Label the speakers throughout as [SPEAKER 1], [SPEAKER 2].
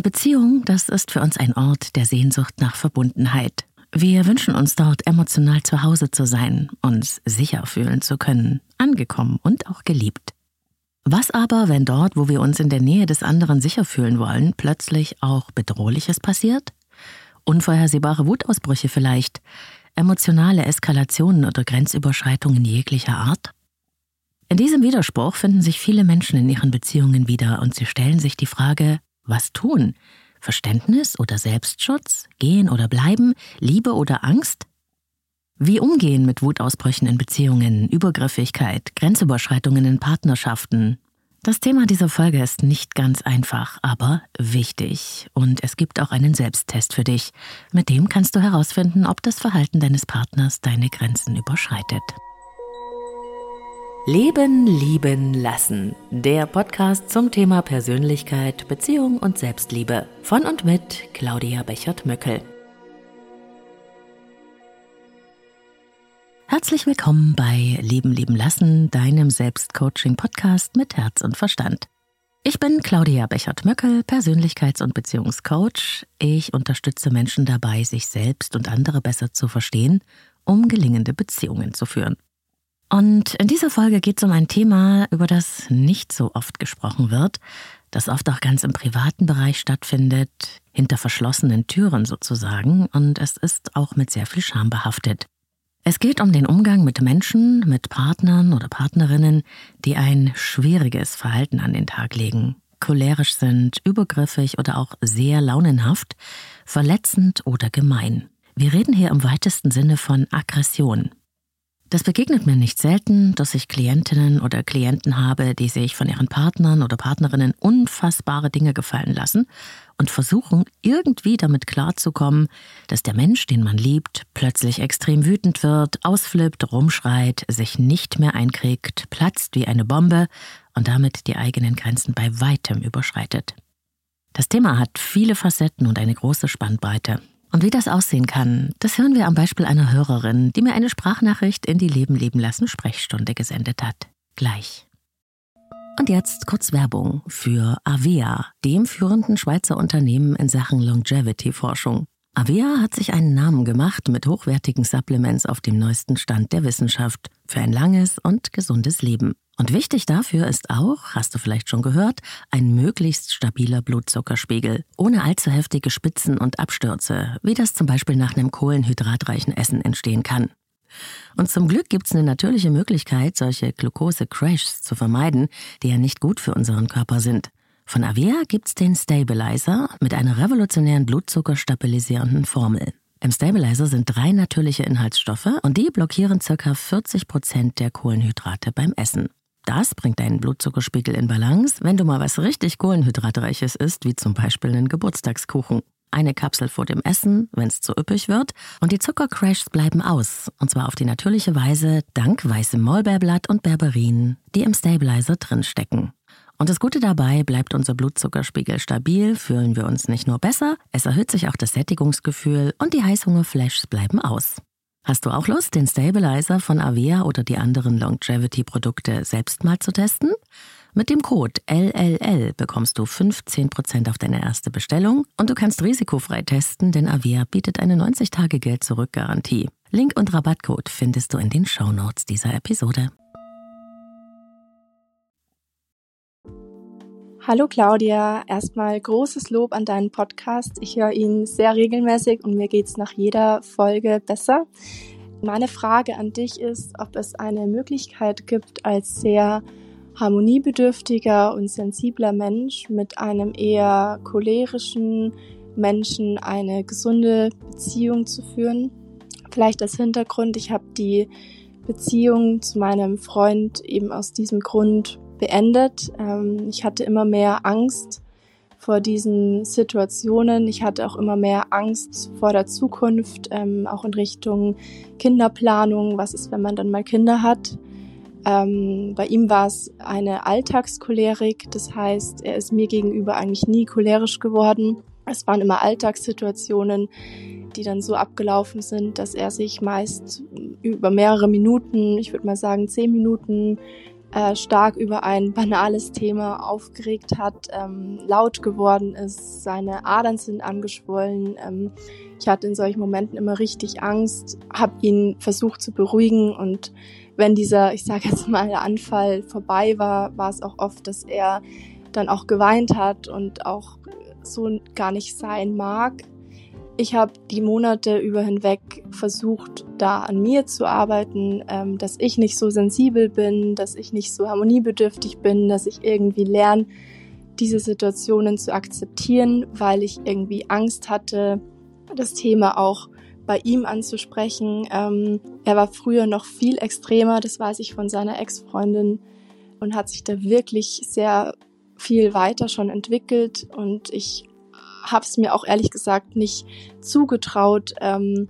[SPEAKER 1] Eine Beziehung, das ist für uns ein Ort der Sehnsucht nach Verbundenheit. Wir wünschen uns dort emotional zu Hause zu sein, uns sicher fühlen zu können, angekommen und auch geliebt. Was aber, wenn dort, wo wir uns in der Nähe des anderen sicher fühlen wollen, plötzlich auch Bedrohliches passiert? Unvorhersehbare Wutausbrüche vielleicht, emotionale Eskalationen oder Grenzüberschreitungen jeglicher Art? In diesem Widerspruch finden sich viele Menschen in ihren Beziehungen wieder und sie stellen sich die Frage, was tun? Verständnis oder Selbstschutz? Gehen oder bleiben? Liebe oder Angst? Wie umgehen mit Wutausbrüchen in Beziehungen, Übergriffigkeit, Grenzüberschreitungen in Partnerschaften? Das Thema dieser Folge ist nicht ganz einfach, aber wichtig. Und es gibt auch einen Selbsttest für dich. Mit dem kannst du herausfinden, ob das Verhalten deines Partners deine Grenzen überschreitet. Leben, lieben, lassen. Der Podcast zum Thema Persönlichkeit, Beziehung und Selbstliebe. Von und mit Claudia Bechert-Möckel. Herzlich willkommen bei Leben, lieben, lassen, deinem Selbstcoaching-Podcast mit Herz und Verstand. Ich bin Claudia Bechert-Möckel, Persönlichkeits- und Beziehungscoach. Ich unterstütze Menschen dabei, sich selbst und andere besser zu verstehen, um gelingende Beziehungen zu führen. Und in dieser Folge geht es um ein Thema, über das nicht so oft gesprochen wird, das oft auch ganz im privaten Bereich stattfindet, hinter verschlossenen Türen sozusagen, und es ist auch mit sehr viel Scham behaftet. Es geht um den Umgang mit Menschen, mit Partnern oder Partnerinnen, die ein schwieriges Verhalten an den Tag legen, cholerisch sind, übergriffig oder auch sehr launenhaft, verletzend oder gemein. Wir reden hier im weitesten Sinne von Aggression. Das begegnet mir nicht selten, dass ich Klientinnen oder Klienten habe, die sich von ihren Partnern oder Partnerinnen unfassbare Dinge gefallen lassen und versuchen irgendwie damit klarzukommen, dass der Mensch, den man liebt, plötzlich extrem wütend wird, ausflippt, rumschreit, sich nicht mehr einkriegt, platzt wie eine Bombe und damit die eigenen Grenzen bei weitem überschreitet. Das Thema hat viele Facetten und eine große Spannbreite. Und wie das aussehen kann, das hören wir am Beispiel einer Hörerin, die mir eine Sprachnachricht in die Leben leben lassen Sprechstunde gesendet hat. Gleich. Und jetzt kurz Werbung für Avea, dem führenden Schweizer Unternehmen in Sachen Longevity-Forschung. Avea hat sich einen Namen gemacht mit hochwertigen Supplements auf dem neuesten Stand der Wissenschaft für ein langes und gesundes Leben. Und wichtig dafür ist auch, hast du vielleicht schon gehört, ein möglichst stabiler Blutzuckerspiegel, ohne allzu heftige Spitzen und Abstürze, wie das zum Beispiel nach einem kohlenhydratreichen Essen entstehen kann. Und zum Glück gibt es eine natürliche Möglichkeit, solche Glucose-Crashs zu vermeiden, die ja nicht gut für unseren Körper sind. Von Avea gibt's den Stabilizer mit einer revolutionären blutzuckerstabilisierenden Formel. Im Stabilizer sind drei natürliche Inhaltsstoffe und die blockieren ca. 40 Prozent der Kohlenhydrate beim Essen. Das bringt deinen Blutzuckerspiegel in Balance, wenn du mal was richtig Kohlenhydratreiches isst, wie zum Beispiel einen Geburtstagskuchen. Eine Kapsel vor dem Essen, wenn es zu üppig wird, und die Zuckercrashs bleiben aus, und zwar auf die natürliche Weise dank weißem Maulbeerblatt und Berberin, die im Stabilizer drinstecken. Und das Gute dabei, bleibt unser Blutzuckerspiegel stabil, fühlen wir uns nicht nur besser, es erhöht sich auch das Sättigungsgefühl und die Heißhungerflashs bleiben aus. Hast du auch Lust, den Stabilizer von Avea oder die anderen Longevity-Produkte selbst mal zu testen? Mit dem Code LLL bekommst du 15% auf deine erste Bestellung und du kannst risikofrei testen, denn Avea bietet eine 90-Tage-Geld-Zurück-Garantie. Link und Rabattcode findest du in den Shownotes dieser Episode.
[SPEAKER 2] Hallo Claudia, erstmal großes Lob an deinen Podcast. Ich höre ihn sehr regelmäßig und mir geht es nach jeder Folge besser. Meine Frage an dich ist, ob es eine Möglichkeit gibt, als sehr harmoniebedürftiger und sensibler Mensch mit einem eher cholerischen Menschen eine gesunde Beziehung zu führen. Vielleicht als Hintergrund, ich habe die Beziehung zu meinem Freund eben aus diesem Grund beendet. Ähm, ich hatte immer mehr Angst vor diesen Situationen. Ich hatte auch immer mehr Angst vor der Zukunft, ähm, auch in Richtung Kinderplanung. Was ist, wenn man dann mal Kinder hat? Ähm, bei ihm war es eine Alltagscholerik, das heißt, er ist mir gegenüber eigentlich nie cholerisch geworden. Es waren immer Alltagssituationen, die dann so abgelaufen sind, dass er sich meist über mehrere Minuten, ich würde mal sagen zehn Minuten, äh, stark über ein banales Thema aufgeregt hat, ähm, laut geworden ist, seine Adern sind angeschwollen. Ähm, ich hatte in solchen Momenten immer richtig Angst, habe ihn versucht zu beruhigen und wenn dieser, ich sage jetzt mal, Anfall vorbei war, war es auch oft, dass er dann auch geweint hat und auch so gar nicht sein mag. Ich habe die Monate über hinweg versucht, da an mir zu arbeiten, ähm, dass ich nicht so sensibel bin, dass ich nicht so harmoniebedürftig bin, dass ich irgendwie lerne, diese Situationen zu akzeptieren, weil ich irgendwie Angst hatte, das Thema auch bei ihm anzusprechen. Ähm, er war früher noch viel extremer, das weiß ich von seiner Ex-Freundin und hat sich da wirklich sehr viel weiter schon entwickelt und ich habe es mir auch ehrlich gesagt nicht zugetraut, ähm,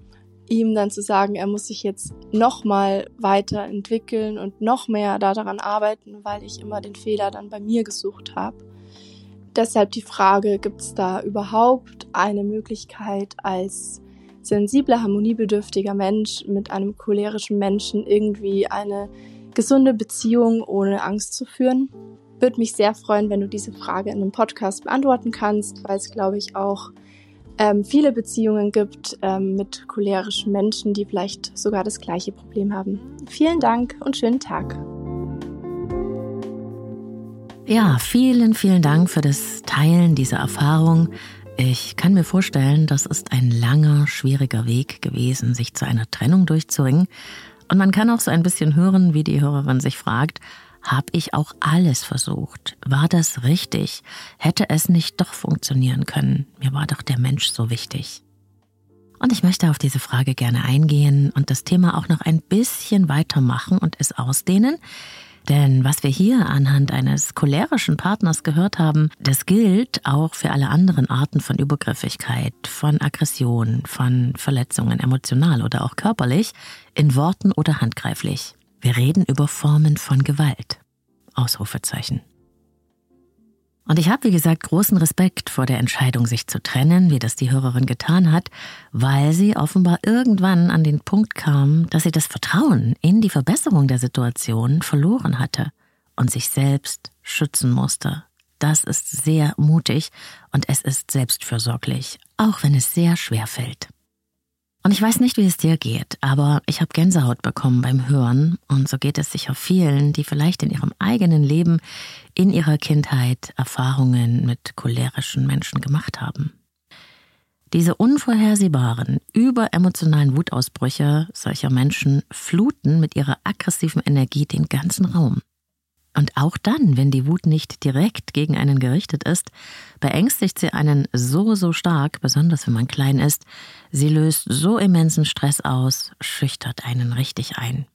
[SPEAKER 2] ihm dann zu sagen, er muss sich jetzt noch mal weiterentwickeln und noch mehr daran arbeiten, weil ich immer den Fehler dann bei mir gesucht habe. Deshalb die Frage, gibt es da überhaupt eine Möglichkeit als sensibler, harmoniebedürftiger Mensch mit einem cholerischen Menschen irgendwie eine gesunde Beziehung ohne Angst zu führen? Würde mich sehr freuen, wenn du diese Frage in einem Podcast beantworten kannst, weil es, glaube ich, auch ähm, viele Beziehungen gibt ähm, mit cholerischen Menschen, die vielleicht sogar das gleiche Problem haben. Vielen Dank und schönen Tag.
[SPEAKER 1] Ja, vielen, vielen Dank für das Teilen dieser Erfahrung. Ich kann mir vorstellen, das ist ein langer, schwieriger Weg gewesen, sich zu einer Trennung durchzuringen. Und man kann auch so ein bisschen hören, wie die Hörerin sich fragt, habe ich auch alles versucht? War das richtig? Hätte es nicht doch funktionieren können? Mir war doch der Mensch so wichtig. Und ich möchte auf diese Frage gerne eingehen und das Thema auch noch ein bisschen weitermachen und es ausdehnen. Denn was wir hier anhand eines cholerischen Partners gehört haben, das gilt auch für alle anderen Arten von Übergriffigkeit, von Aggression, von Verletzungen emotional oder auch körperlich, in Worten oder handgreiflich. Wir reden über Formen von Gewalt. Ausrufezeichen. Und ich habe, wie gesagt, großen Respekt vor der Entscheidung, sich zu trennen, wie das die Hörerin getan hat, weil sie offenbar irgendwann an den Punkt kam, dass sie das Vertrauen in die Verbesserung der Situation verloren hatte und sich selbst schützen musste. Das ist sehr mutig und es ist selbstfürsorglich, auch wenn es sehr schwer fällt. Und ich weiß nicht, wie es dir geht, aber ich habe Gänsehaut bekommen beim Hören und so geht es sicher vielen, die vielleicht in ihrem eigenen Leben, in ihrer Kindheit Erfahrungen mit cholerischen Menschen gemacht haben. Diese unvorhersehbaren, überemotionalen Wutausbrüche solcher Menschen fluten mit ihrer aggressiven Energie den ganzen Raum. Und auch dann, wenn die Wut nicht direkt gegen einen gerichtet ist, beängstigt sie einen so, so stark, besonders wenn man klein ist. Sie löst so immensen Stress aus, schüchtert einen richtig ein.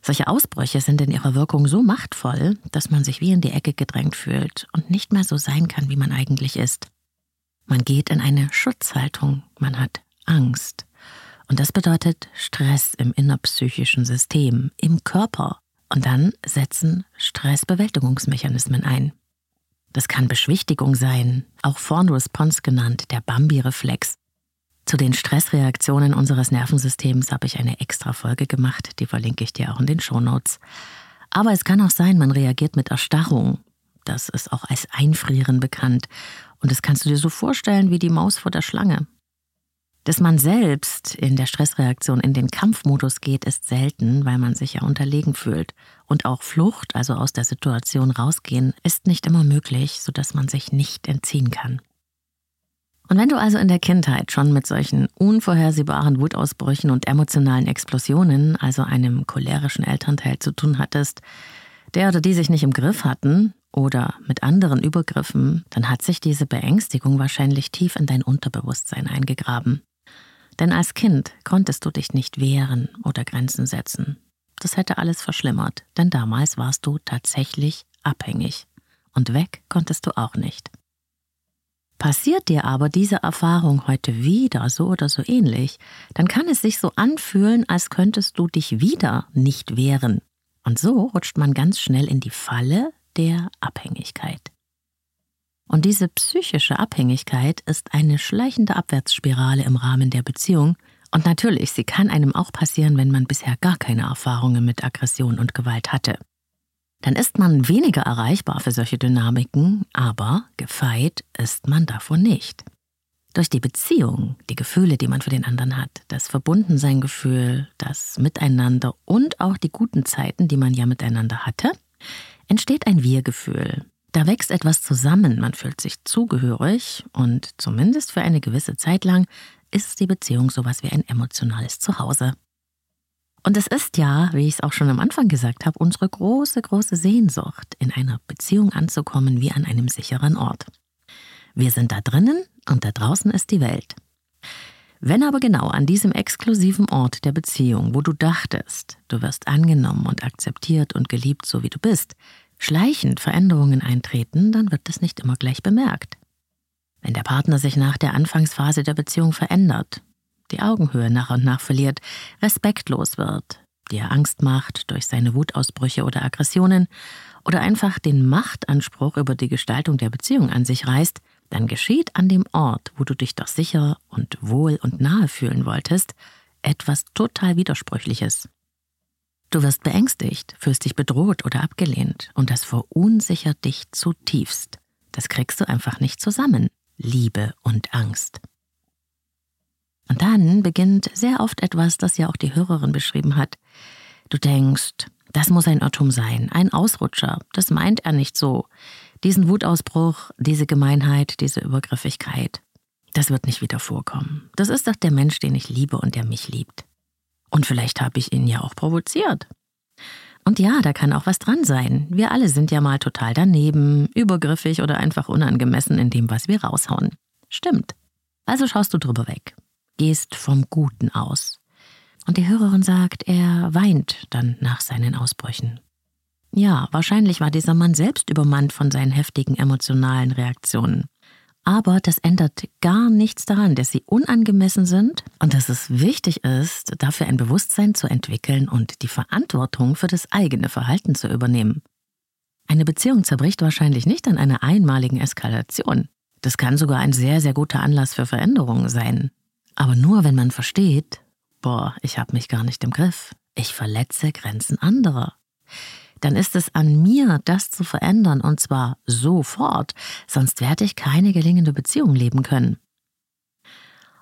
[SPEAKER 1] Solche Ausbrüche sind in ihrer Wirkung so machtvoll, dass man sich wie in die Ecke gedrängt fühlt und nicht mehr so sein kann, wie man eigentlich ist. Man geht in eine Schutzhaltung, man hat Angst. Und das bedeutet Stress im innerpsychischen System, im Körper, und dann setzen Stressbewältigungsmechanismen ein. Das kann Beschwichtigung sein, auch Fawn Response genannt, der Bambi-Reflex. Zu den Stressreaktionen unseres Nervensystems habe ich eine extra Folge gemacht, die verlinke ich dir auch in den Shownotes. Aber es kann auch sein, man reagiert mit Erstarrung. Das ist auch als Einfrieren bekannt. Und das kannst du dir so vorstellen wie die Maus vor der Schlange. Dass man selbst in der Stressreaktion in den Kampfmodus geht, ist selten, weil man sich ja unterlegen fühlt. Und auch Flucht, also aus der Situation rausgehen, ist nicht immer möglich, sodass man sich nicht entziehen kann. Und wenn du also in der Kindheit schon mit solchen unvorhersehbaren Wutausbrüchen und emotionalen Explosionen, also einem cholerischen Elternteil zu tun hattest, der oder die sich nicht im Griff hatten oder mit anderen Übergriffen, dann hat sich diese Beängstigung wahrscheinlich tief in dein Unterbewusstsein eingegraben. Denn als Kind konntest du dich nicht wehren oder Grenzen setzen. Das hätte alles verschlimmert, denn damals warst du tatsächlich abhängig. Und weg konntest du auch nicht. Passiert dir aber diese Erfahrung heute wieder so oder so ähnlich, dann kann es sich so anfühlen, als könntest du dich wieder nicht wehren. Und so rutscht man ganz schnell in die Falle der Abhängigkeit. Und diese psychische Abhängigkeit ist eine schleichende Abwärtsspirale im Rahmen der Beziehung. Und natürlich, sie kann einem auch passieren, wenn man bisher gar keine Erfahrungen mit Aggression und Gewalt hatte. dann ist man weniger erreichbar für solche Dynamiken, aber gefeit ist man davon nicht. Durch die Beziehung, die Gefühle, die man für den anderen hat, das Verbundensein-Gefühl, das Miteinander und auch die guten Zeiten, die man ja miteinander hatte, entsteht ein Wir-Gefühl. Da wächst etwas zusammen, man fühlt sich zugehörig und zumindest für eine gewisse Zeit lang ist die Beziehung sowas wie ein emotionales Zuhause. Und es ist ja, wie ich es auch schon am Anfang gesagt habe, unsere große, große Sehnsucht, in einer Beziehung anzukommen wie an einem sicheren Ort. Wir sind da drinnen und da draußen ist die Welt. Wenn aber genau an diesem exklusiven Ort der Beziehung, wo du dachtest, du wirst angenommen und akzeptiert und geliebt, so wie du bist, schleichend Veränderungen eintreten, dann wird das nicht immer gleich bemerkt. Wenn der Partner sich nach der Anfangsphase der Beziehung verändert, die Augenhöhe nach und nach verliert, respektlos wird, dir Angst macht durch seine Wutausbrüche oder Aggressionen oder einfach den Machtanspruch über die Gestaltung der Beziehung an sich reißt, dann geschieht an dem Ort, wo du dich doch sicher und wohl und nahe fühlen wolltest, etwas total Widersprüchliches. Du wirst beängstigt, fühlst dich bedroht oder abgelehnt und das verunsichert dich zutiefst. Das kriegst du einfach nicht zusammen, Liebe und Angst. Und dann beginnt sehr oft etwas, das ja auch die Hörerin beschrieben hat. Du denkst, das muss ein Irrtum sein, ein Ausrutscher, das meint er nicht so diesen Wutausbruch, diese Gemeinheit, diese Übergriffigkeit, das wird nicht wieder vorkommen. Das ist doch der Mensch, den ich liebe und der mich liebt. Und vielleicht habe ich ihn ja auch provoziert. Und ja, da kann auch was dran sein. Wir alle sind ja mal total daneben, übergriffig oder einfach unangemessen in dem, was wir raushauen. Stimmt. Also schaust du drüber weg, gehst vom Guten aus. Und die Hörerin sagt, er weint dann nach seinen Ausbrüchen. Ja, wahrscheinlich war dieser Mann selbst übermannt von seinen heftigen emotionalen Reaktionen. Aber das ändert gar nichts daran, dass sie unangemessen sind und dass es wichtig ist, dafür ein Bewusstsein zu entwickeln und die Verantwortung für das eigene Verhalten zu übernehmen. Eine Beziehung zerbricht wahrscheinlich nicht an einer einmaligen Eskalation. Das kann sogar ein sehr, sehr guter Anlass für Veränderungen sein. Aber nur wenn man versteht, boah, ich habe mich gar nicht im Griff. Ich verletze Grenzen anderer dann ist es an mir, das zu verändern und zwar sofort, sonst werde ich keine gelingende Beziehung leben können.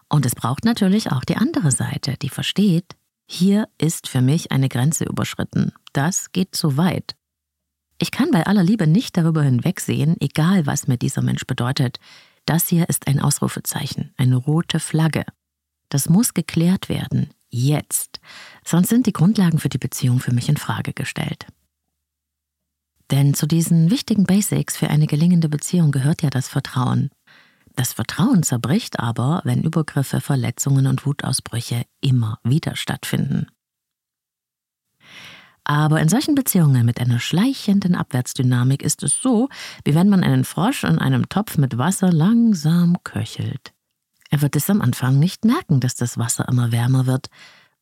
[SPEAKER 1] Und es braucht natürlich auch die andere Seite, die versteht, hier ist für mich eine Grenze überschritten. Das geht zu weit. Ich kann bei aller Liebe nicht darüber hinwegsehen, egal was mir dieser Mensch bedeutet. Das hier ist ein Ausrufezeichen, eine rote Flagge. Das muss geklärt werden, jetzt. Sonst sind die Grundlagen für die Beziehung für mich in Frage gestellt. Denn zu diesen wichtigen Basics für eine gelingende Beziehung gehört ja das Vertrauen. Das Vertrauen zerbricht aber, wenn Übergriffe, Verletzungen und Wutausbrüche immer wieder stattfinden. Aber in solchen Beziehungen mit einer schleichenden Abwärtsdynamik ist es so, wie wenn man einen Frosch in einem Topf mit Wasser langsam köchelt. Er wird es am Anfang nicht merken, dass das Wasser immer wärmer wird,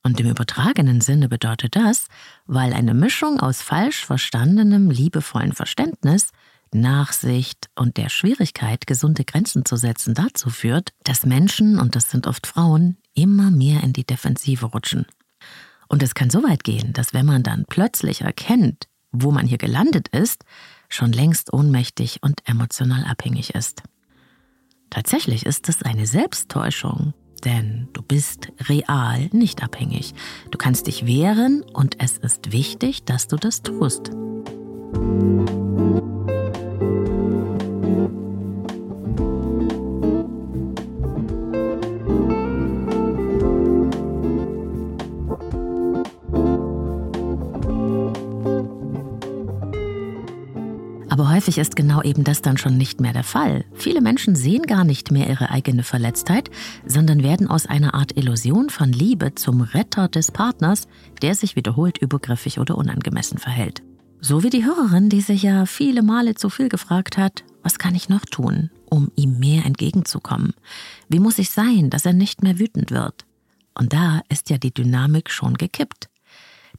[SPEAKER 1] und im übertragenen Sinne bedeutet das, weil eine Mischung aus falsch verstandenem, liebevollen Verständnis, Nachsicht und der Schwierigkeit, gesunde Grenzen zu setzen, dazu führt, dass Menschen, und das sind oft Frauen, immer mehr in die Defensive rutschen. Und es kann so weit gehen, dass wenn man dann plötzlich erkennt, wo man hier gelandet ist, schon längst ohnmächtig und emotional abhängig ist. Tatsächlich ist es eine Selbsttäuschung, denn du bist real nicht abhängig. Du kannst dich wehren und es ist wichtig, dass du das tust. Aber häufig ist genau eben das dann schon nicht mehr der Fall. Viele Menschen sehen gar nicht mehr ihre eigene Verletztheit, sondern werden aus einer Art Illusion von Liebe zum Retter des Partners, der sich wiederholt übergriffig oder unangemessen verhält. So wie die Hörerin, die sich ja viele Male zu viel gefragt hat, was kann ich noch tun, um ihm mehr entgegenzukommen? Wie muss ich sein, dass er nicht mehr wütend wird? Und da ist ja die Dynamik schon gekippt.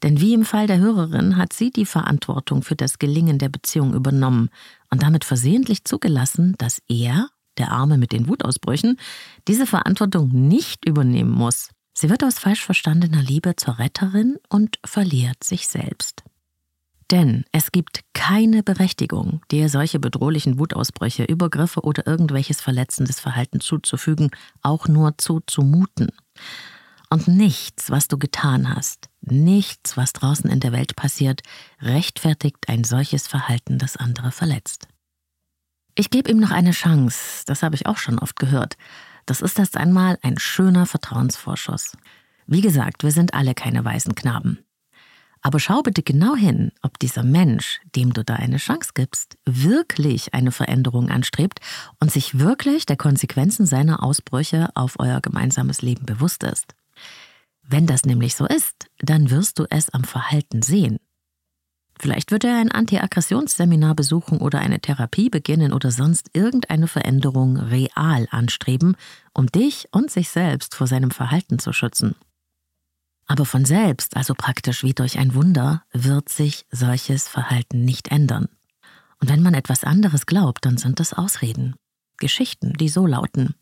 [SPEAKER 1] Denn wie im Fall der Hörerin hat sie die Verantwortung für das Gelingen der Beziehung übernommen und damit versehentlich zugelassen, dass er, der Arme mit den Wutausbrüchen, diese Verantwortung nicht übernehmen muss. Sie wird aus falsch verstandener Liebe zur Retterin und verliert sich selbst. Denn es gibt keine Berechtigung, dir solche bedrohlichen Wutausbrüche, Übergriffe oder irgendwelches verletzendes Verhalten zuzufügen, auch nur zuzumuten. Und nichts, was du getan hast, nichts, was draußen in der Welt passiert, rechtfertigt ein solches Verhalten, das andere verletzt. Ich gebe ihm noch eine Chance, das habe ich auch schon oft gehört. Das ist erst einmal ein schöner Vertrauensvorschuss. Wie gesagt, wir sind alle keine weißen Knaben. Aber schau bitte genau hin, ob dieser Mensch, dem du da eine Chance gibst, wirklich eine Veränderung anstrebt und sich wirklich der Konsequenzen seiner Ausbrüche auf euer gemeinsames Leben bewusst ist. Wenn das nämlich so ist, dann wirst du es am Verhalten sehen. Vielleicht wird er ein Antiaggressionsseminar besuchen oder eine Therapie beginnen oder sonst irgendeine Veränderung real anstreben, um dich und sich selbst vor seinem Verhalten zu schützen. Aber von selbst, also praktisch wie durch ein Wunder, wird sich solches Verhalten nicht ändern. Und wenn man etwas anderes glaubt, dann sind es Ausreden. Geschichten, die so lauten.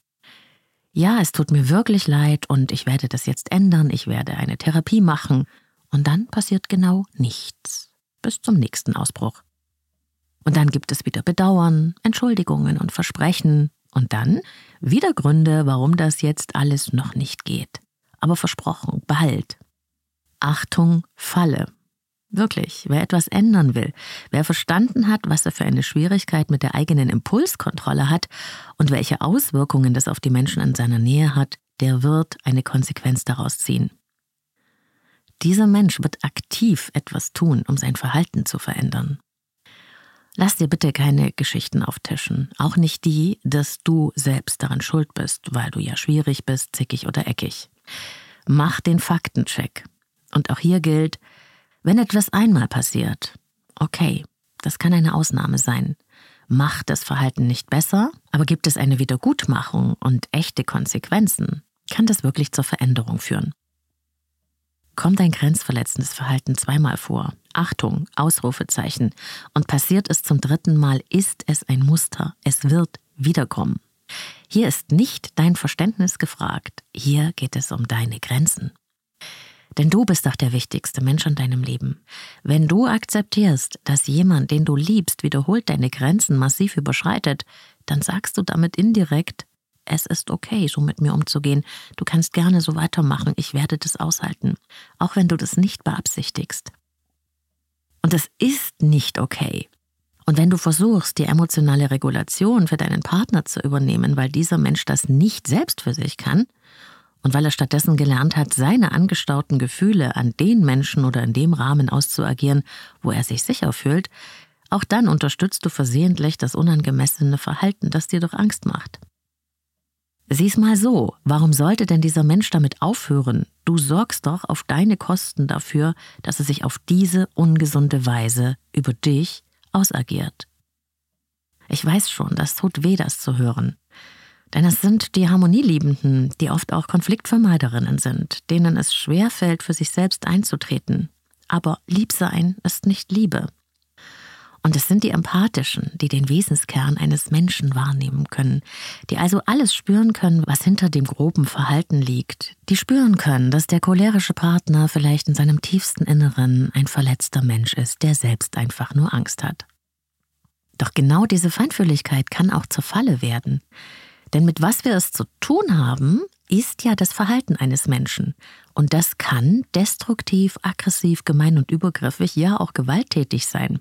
[SPEAKER 1] Ja, es tut mir wirklich leid und ich werde das jetzt ändern, ich werde eine Therapie machen. Und dann passiert genau nichts. Bis zum nächsten Ausbruch. Und dann gibt es wieder Bedauern, Entschuldigungen und Versprechen. Und dann wieder Gründe, warum das jetzt alles noch nicht geht aber versprochen, bald. Achtung, Falle. Wirklich, wer etwas ändern will, wer verstanden hat, was er für eine Schwierigkeit mit der eigenen Impulskontrolle hat und welche Auswirkungen das auf die Menschen in seiner Nähe hat, der wird eine Konsequenz daraus ziehen. Dieser Mensch wird aktiv etwas tun, um sein Verhalten zu verändern. Lass dir bitte keine Geschichten auftischen, auch nicht die, dass du selbst daran schuld bist, weil du ja schwierig bist, zickig oder eckig. Mach den Faktencheck. Und auch hier gilt, wenn etwas einmal passiert, okay, das kann eine Ausnahme sein. Macht das Verhalten nicht besser, aber gibt es eine Wiedergutmachung und echte Konsequenzen, kann das wirklich zur Veränderung führen. Kommt ein grenzverletzendes Verhalten zweimal vor, Achtung, Ausrufezeichen, und passiert es zum dritten Mal, ist es ein Muster, es wird wiederkommen. Hier ist nicht dein Verständnis gefragt, hier geht es um deine Grenzen. Denn du bist doch der wichtigste Mensch in deinem Leben. Wenn du akzeptierst, dass jemand, den du liebst, wiederholt deine Grenzen massiv überschreitet, dann sagst du damit indirekt, es ist okay, so mit mir umzugehen. Du kannst gerne so weitermachen, ich werde das aushalten, auch wenn du das nicht beabsichtigst. Und es ist nicht okay, und wenn du versuchst, die emotionale Regulation für deinen Partner zu übernehmen, weil dieser Mensch das nicht selbst für sich kann und weil er stattdessen gelernt hat, seine angestauten Gefühle an den Menschen oder in dem Rahmen auszuagieren, wo er sich sicher fühlt, auch dann unterstützt du versehentlich das unangemessene Verhalten, das dir doch Angst macht. Sieh's mal so, warum sollte denn dieser Mensch damit aufhören? Du sorgst doch auf deine Kosten dafür, dass er sich auf diese ungesunde Weise über dich ausagiert. Ich weiß schon, das tut weh, das zu hören. Denn es sind die Harmonieliebenden, die oft auch Konfliktvermeiderinnen sind, denen es schwer fällt, für sich selbst einzutreten. Aber Liebsein ist nicht Liebe. Und es sind die Empathischen, die den Wesenskern eines Menschen wahrnehmen können, die also alles spüren können, was hinter dem groben Verhalten liegt, die spüren können, dass der cholerische Partner vielleicht in seinem tiefsten Inneren ein verletzter Mensch ist, der selbst einfach nur Angst hat. Doch genau diese Feinfühligkeit kann auch zur Falle werden. Denn mit was wir es zu tun haben, ist ja das Verhalten eines Menschen. Und das kann destruktiv, aggressiv, gemein und übergriffig, ja auch gewalttätig sein.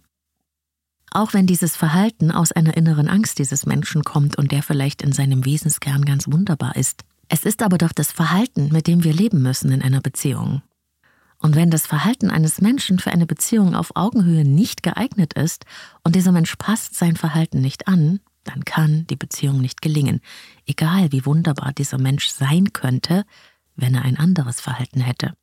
[SPEAKER 1] Auch wenn dieses Verhalten aus einer inneren Angst dieses Menschen kommt und der vielleicht in seinem Wesenskern ganz wunderbar ist. Es ist aber doch das Verhalten, mit dem wir leben müssen in einer Beziehung. Und wenn das Verhalten eines Menschen für eine Beziehung auf Augenhöhe nicht geeignet ist und dieser Mensch passt sein Verhalten nicht an, dann kann die Beziehung nicht gelingen, egal wie wunderbar dieser Mensch sein könnte, wenn er ein anderes Verhalten hätte.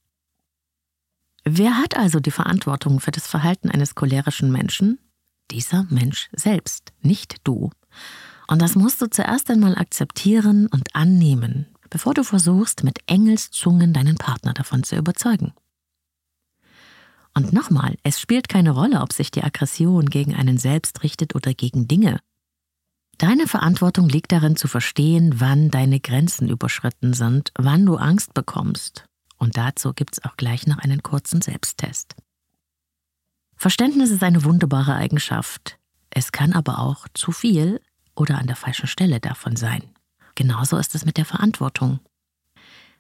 [SPEAKER 1] Wer hat also die Verantwortung für das Verhalten eines cholerischen Menschen? Dieser Mensch selbst, nicht du. Und das musst du zuerst einmal akzeptieren und annehmen, bevor du versuchst, mit Engelszungen deinen Partner davon zu überzeugen. Und nochmal, es spielt keine Rolle, ob sich die Aggression gegen einen selbst richtet oder gegen Dinge. Deine Verantwortung liegt darin zu verstehen, wann deine Grenzen überschritten sind, wann du Angst bekommst. Und dazu gibt's auch gleich noch einen kurzen Selbsttest. Verständnis ist eine wunderbare Eigenschaft. Es kann aber auch zu viel oder an der falschen Stelle davon sein. Genauso ist es mit der Verantwortung.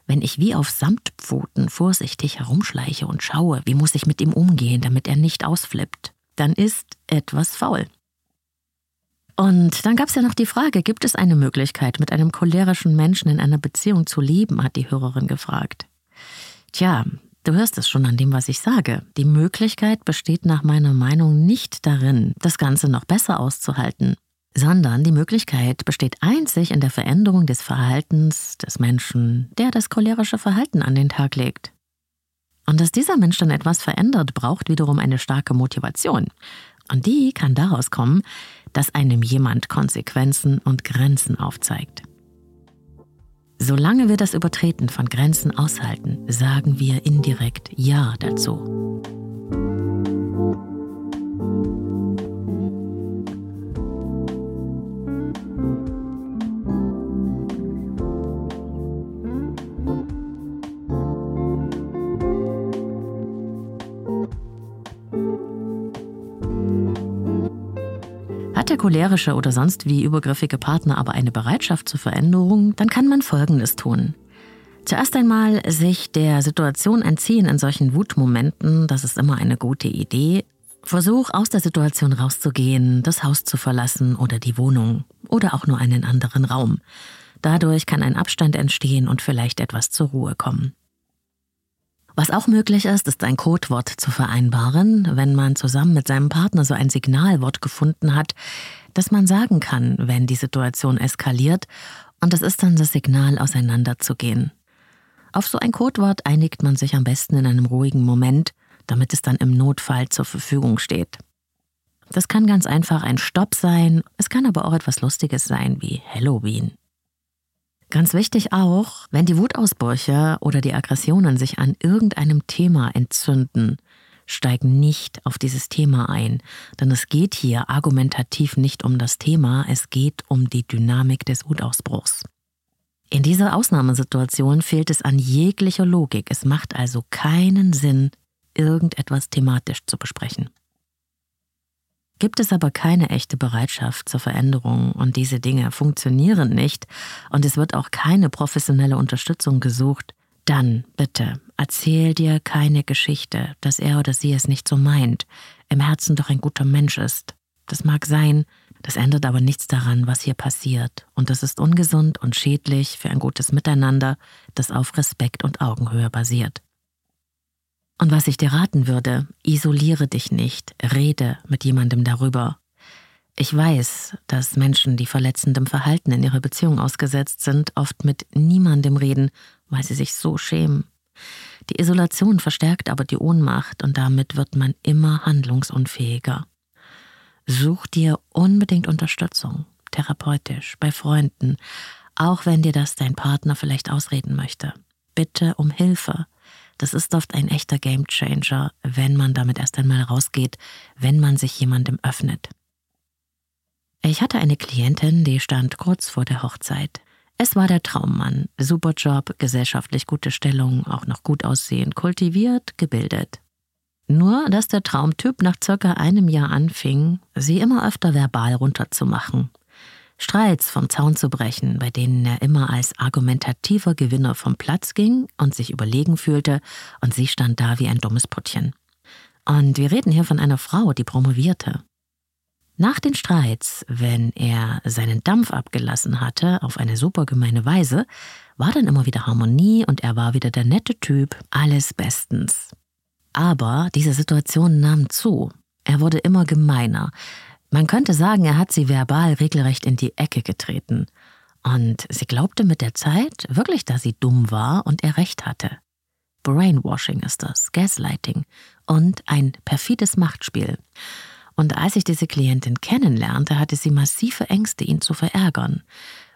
[SPEAKER 1] Wenn ich wie auf Samtpfoten vorsichtig herumschleiche und schaue, wie muss ich mit ihm umgehen, damit er nicht ausflippt, dann ist etwas faul. Und dann gab es ja noch die Frage, gibt es eine Möglichkeit, mit einem cholerischen Menschen in einer Beziehung zu leben, hat die Hörerin gefragt. Tja, du hörst es schon an dem, was ich sage. Die Möglichkeit besteht nach meiner Meinung nicht darin, das Ganze noch besser auszuhalten, sondern die Möglichkeit besteht einzig in der Veränderung des Verhaltens des Menschen, der das cholerische Verhalten an den Tag legt. Und dass dieser Mensch dann etwas verändert, braucht wiederum eine starke Motivation. Und die kann daraus kommen, dass einem jemand Konsequenzen und Grenzen aufzeigt. Solange wir das Übertreten von Grenzen aushalten, sagen wir indirekt Ja dazu. Hat der cholerische oder sonst wie übergriffige Partner aber eine Bereitschaft zur Veränderung, dann kann man Folgendes tun. Zuerst einmal sich der Situation entziehen in solchen Wutmomenten, das ist immer eine gute Idee. Versuch aus der Situation rauszugehen, das Haus zu verlassen oder die Wohnung oder auch nur einen anderen Raum. Dadurch kann ein Abstand entstehen und vielleicht etwas zur Ruhe kommen. Was auch möglich ist, ist ein Codewort zu vereinbaren, wenn man zusammen mit seinem Partner so ein Signalwort gefunden hat, das man sagen kann, wenn die Situation eskaliert, und das ist dann das Signal, auseinanderzugehen. Auf so ein Codewort einigt man sich am besten in einem ruhigen Moment, damit es dann im Notfall zur Verfügung steht. Das kann ganz einfach ein Stopp sein, es kann aber auch etwas Lustiges sein wie Halloween. Ganz wichtig auch, wenn die Wutausbrüche oder die Aggressionen sich an irgendeinem Thema entzünden, steigen nicht auf dieses Thema ein, denn es geht hier argumentativ nicht um das Thema, es geht um die Dynamik des Wutausbruchs. In dieser Ausnahmesituation fehlt es an jeglicher Logik, es macht also keinen Sinn, irgendetwas thematisch zu besprechen. Gibt es aber keine echte Bereitschaft zur Veränderung und diese Dinge funktionieren nicht und es wird auch keine professionelle Unterstützung gesucht, dann bitte erzähl dir keine Geschichte, dass er oder sie es nicht so meint, im Herzen doch ein guter Mensch ist. Das mag sein, das ändert aber nichts daran, was hier passiert, und das ist ungesund und schädlich für ein gutes Miteinander, das auf Respekt und Augenhöhe basiert. Und was ich dir raten würde, isoliere dich nicht, rede mit jemandem darüber. Ich weiß, dass Menschen, die verletzendem Verhalten in ihrer Beziehung ausgesetzt sind, oft mit niemandem reden, weil sie sich so schämen. Die Isolation verstärkt aber die Ohnmacht und damit wird man immer handlungsunfähiger. Such dir unbedingt Unterstützung, therapeutisch, bei Freunden, auch wenn dir das dein Partner vielleicht ausreden möchte. Bitte um Hilfe. Das ist oft ein echter Gamechanger, wenn man damit erst einmal rausgeht, wenn man sich jemandem öffnet. Ich hatte eine Klientin, die stand kurz vor der Hochzeit. Es war der Traummann. Super Job, gesellschaftlich gute Stellung, auch noch gut aussehen, kultiviert, gebildet. Nur, dass der Traumtyp nach circa einem Jahr anfing, sie immer öfter verbal runterzumachen Streits vom Zaun zu brechen, bei denen er immer als argumentativer Gewinner vom Platz ging und sich überlegen fühlte, und sie stand da wie ein dummes Puttchen. Und wir reden hier von einer Frau, die promovierte. Nach den Streits, wenn er seinen Dampf abgelassen hatte, auf eine supergemeine Weise, war dann immer wieder Harmonie und er war wieder der nette Typ, alles bestens. Aber diese Situation nahm zu. Er wurde immer gemeiner. Man könnte sagen, er hat sie verbal regelrecht in die Ecke getreten. Und sie glaubte mit der Zeit wirklich, dass sie dumm war und er recht hatte. Brainwashing ist das, Gaslighting und ein perfides Machtspiel. Und als ich diese Klientin kennenlernte, hatte sie massive Ängste, ihn zu verärgern,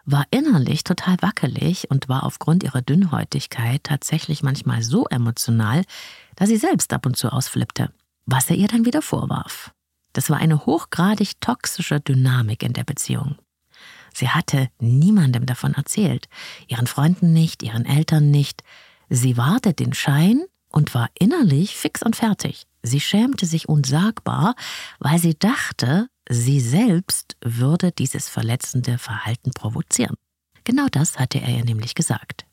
[SPEAKER 1] war innerlich total wackelig und war aufgrund ihrer Dünnhäutigkeit tatsächlich manchmal so emotional, dass sie selbst ab und zu ausflippte, was er ihr dann wieder vorwarf. Das war eine hochgradig toxische Dynamik in der Beziehung. Sie hatte niemandem davon erzählt, ihren Freunden nicht, ihren Eltern nicht. Sie wahrte den Schein und war innerlich fix und fertig. Sie schämte sich unsagbar, weil sie dachte, sie selbst würde dieses verletzende Verhalten provozieren. Genau das hatte er ihr nämlich gesagt.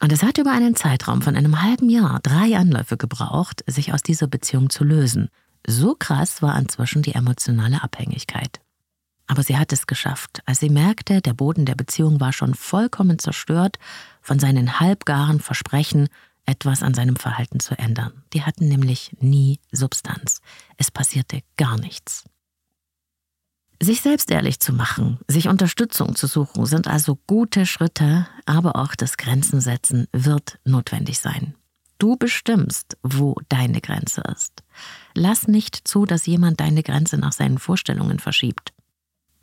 [SPEAKER 1] Und es hat über einen Zeitraum von einem halben Jahr drei Anläufe gebraucht, sich aus dieser Beziehung zu lösen. So krass war inzwischen die emotionale Abhängigkeit. Aber sie hat es geschafft, als sie merkte, der Boden der Beziehung war schon vollkommen zerstört von seinen halbgaren Versprechen, etwas an seinem Verhalten zu ändern. Die hatten nämlich nie Substanz. Es passierte gar nichts. Sich selbst ehrlich zu machen, sich Unterstützung zu suchen, sind also gute Schritte, aber auch das Grenzen setzen wird notwendig sein. Du bestimmst, wo deine Grenze ist. Lass nicht zu, dass jemand deine Grenze nach seinen Vorstellungen verschiebt.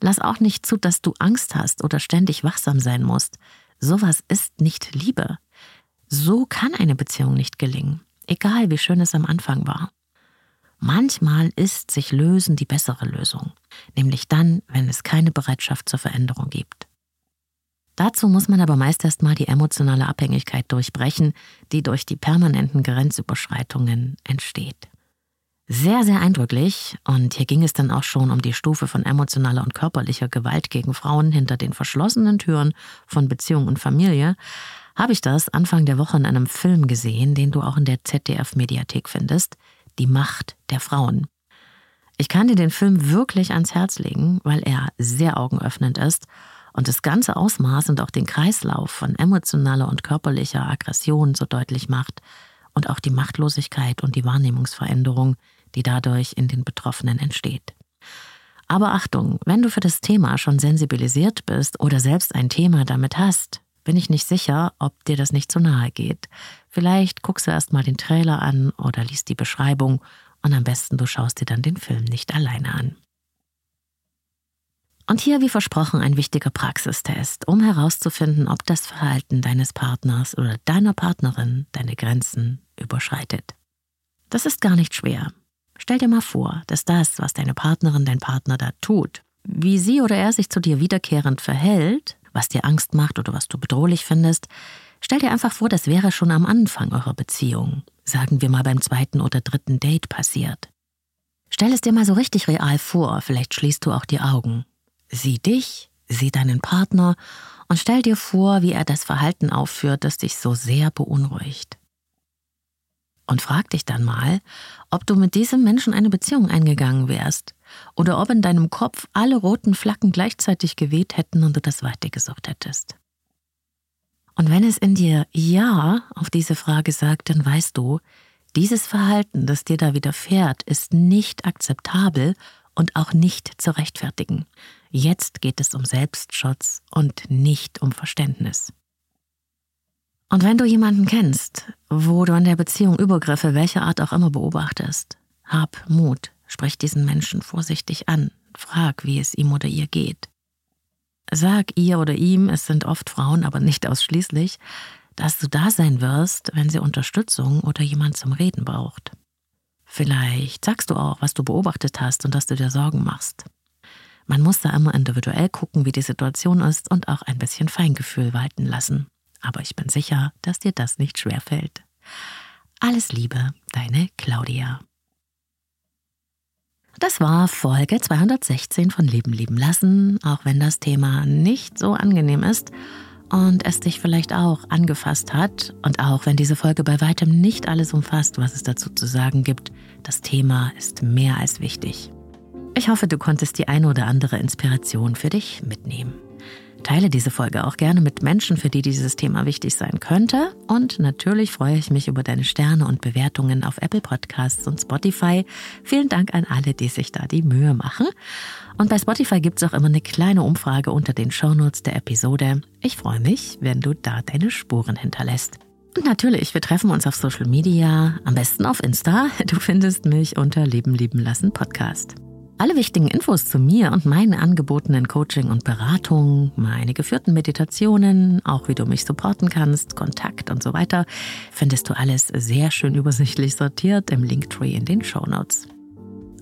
[SPEAKER 1] Lass auch nicht zu, dass du Angst hast oder ständig wachsam sein musst. Sowas ist nicht Liebe. So kann eine Beziehung nicht gelingen, egal wie schön es am Anfang war. Manchmal ist sich lösen die bessere Lösung, nämlich dann, wenn es keine Bereitschaft zur Veränderung gibt. Dazu muss man aber meist erstmal die emotionale Abhängigkeit durchbrechen, die durch die permanenten Grenzüberschreitungen entsteht. Sehr, sehr eindrücklich, und hier ging es dann auch schon um die Stufe von emotionaler und körperlicher Gewalt gegen Frauen hinter den verschlossenen Türen von Beziehung und Familie, habe ich das Anfang der Woche in einem Film gesehen, den du auch in der ZDF-Mediathek findest, Die Macht der Frauen. Ich kann dir den Film wirklich ans Herz legen, weil er sehr augenöffnend ist und das ganze Ausmaß und auch den Kreislauf von emotionaler und körperlicher Aggression so deutlich macht und auch die Machtlosigkeit und die Wahrnehmungsveränderung, die dadurch in den Betroffenen entsteht. Aber Achtung, wenn du für das Thema schon sensibilisiert bist oder selbst ein Thema damit hast, bin ich nicht sicher, ob dir das nicht zu nahe geht. Vielleicht guckst du erst mal den Trailer an oder liest die Beschreibung und am besten du schaust dir dann den Film nicht alleine an. Und hier, wie versprochen, ein wichtiger Praxistest, um herauszufinden, ob das Verhalten deines Partners oder deiner Partnerin deine Grenzen überschreitet. Das ist gar nicht schwer. Stell dir mal vor, dass das, was deine Partnerin, dein Partner da tut, wie sie oder er sich zu dir wiederkehrend verhält, was dir Angst macht oder was du bedrohlich findest, stell dir einfach vor, das wäre schon am Anfang eurer Beziehung, sagen wir mal beim zweiten oder dritten Date passiert. Stell es dir mal so richtig real vor, vielleicht schließt du auch die Augen. Sieh dich, sieh deinen Partner und stell dir vor, wie er das Verhalten aufführt, das dich so sehr beunruhigt und frag dich dann mal, ob du mit diesem Menschen eine Beziehung eingegangen wärst oder ob in deinem Kopf alle roten Flaggen gleichzeitig geweht hätten und du das weitergesucht hättest. Und wenn es in dir Ja auf diese Frage sagt, dann weißt du, dieses Verhalten, das dir da widerfährt, ist nicht akzeptabel und auch nicht zu rechtfertigen. Jetzt geht es um Selbstschutz und nicht um Verständnis. Und wenn du jemanden kennst, wo du an der Beziehung Übergriffe welcher Art auch immer beobachtest, hab Mut, sprich diesen Menschen vorsichtig an, frag, wie es ihm oder ihr geht. Sag ihr oder ihm, es sind oft Frauen, aber nicht ausschließlich, dass du da sein wirst, wenn sie Unterstützung oder jemand zum Reden braucht. Vielleicht sagst du auch, was du beobachtet hast und dass du dir Sorgen machst. Man muss da immer individuell gucken, wie die Situation ist und auch ein bisschen Feingefühl walten lassen aber ich bin sicher, dass dir das nicht schwerfällt. Alles Liebe, deine Claudia. Das war Folge 216 von Leben lieben lassen, auch wenn das Thema nicht so angenehm ist und es dich vielleicht auch angefasst hat und auch wenn diese Folge bei weitem nicht alles umfasst, was es dazu zu sagen gibt, das Thema ist mehr als wichtig. Ich hoffe, du konntest die eine oder andere Inspiration für dich mitnehmen. Teile diese Folge auch gerne mit Menschen, für die dieses Thema wichtig sein könnte. Und natürlich freue ich mich über deine Sterne und Bewertungen auf Apple Podcasts und Spotify. Vielen Dank an alle, die sich da die Mühe machen. Und bei Spotify gibt es auch immer eine kleine Umfrage unter den Shownotes der Episode. Ich freue mich, wenn du da deine Spuren hinterlässt. Und natürlich, wir treffen uns auf Social Media, am besten auf Insta. Du findest mich unter Leben lieben lassen Podcast. Alle wichtigen Infos zu mir und meinen angebotenen Coaching und Beratung, meine geführten Meditationen, auch wie du mich supporten kannst, Kontakt und so weiter, findest du alles sehr schön übersichtlich sortiert im Linktree in den Show Notes.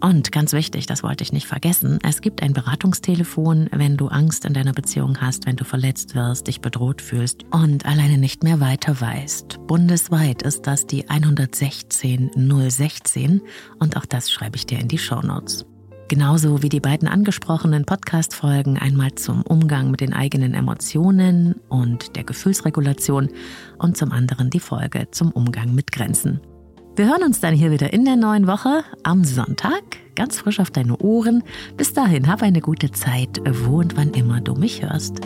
[SPEAKER 1] Und ganz wichtig, das wollte ich nicht vergessen, es gibt ein Beratungstelefon, wenn du Angst in deiner Beziehung hast, wenn du verletzt wirst, dich bedroht fühlst und alleine nicht mehr weiter weißt. Bundesweit ist das die 116 016 und auch das schreibe ich dir in die Show Notes. Genauso wie die beiden angesprochenen Podcast-Folgen einmal zum Umgang mit den eigenen Emotionen und der Gefühlsregulation und zum anderen die Folge zum Umgang mit Grenzen. Wir hören uns dann hier wieder in der neuen Woche am Sonntag, ganz frisch auf deine Ohren. Bis dahin, hab eine gute Zeit, wo und wann immer du mich hörst.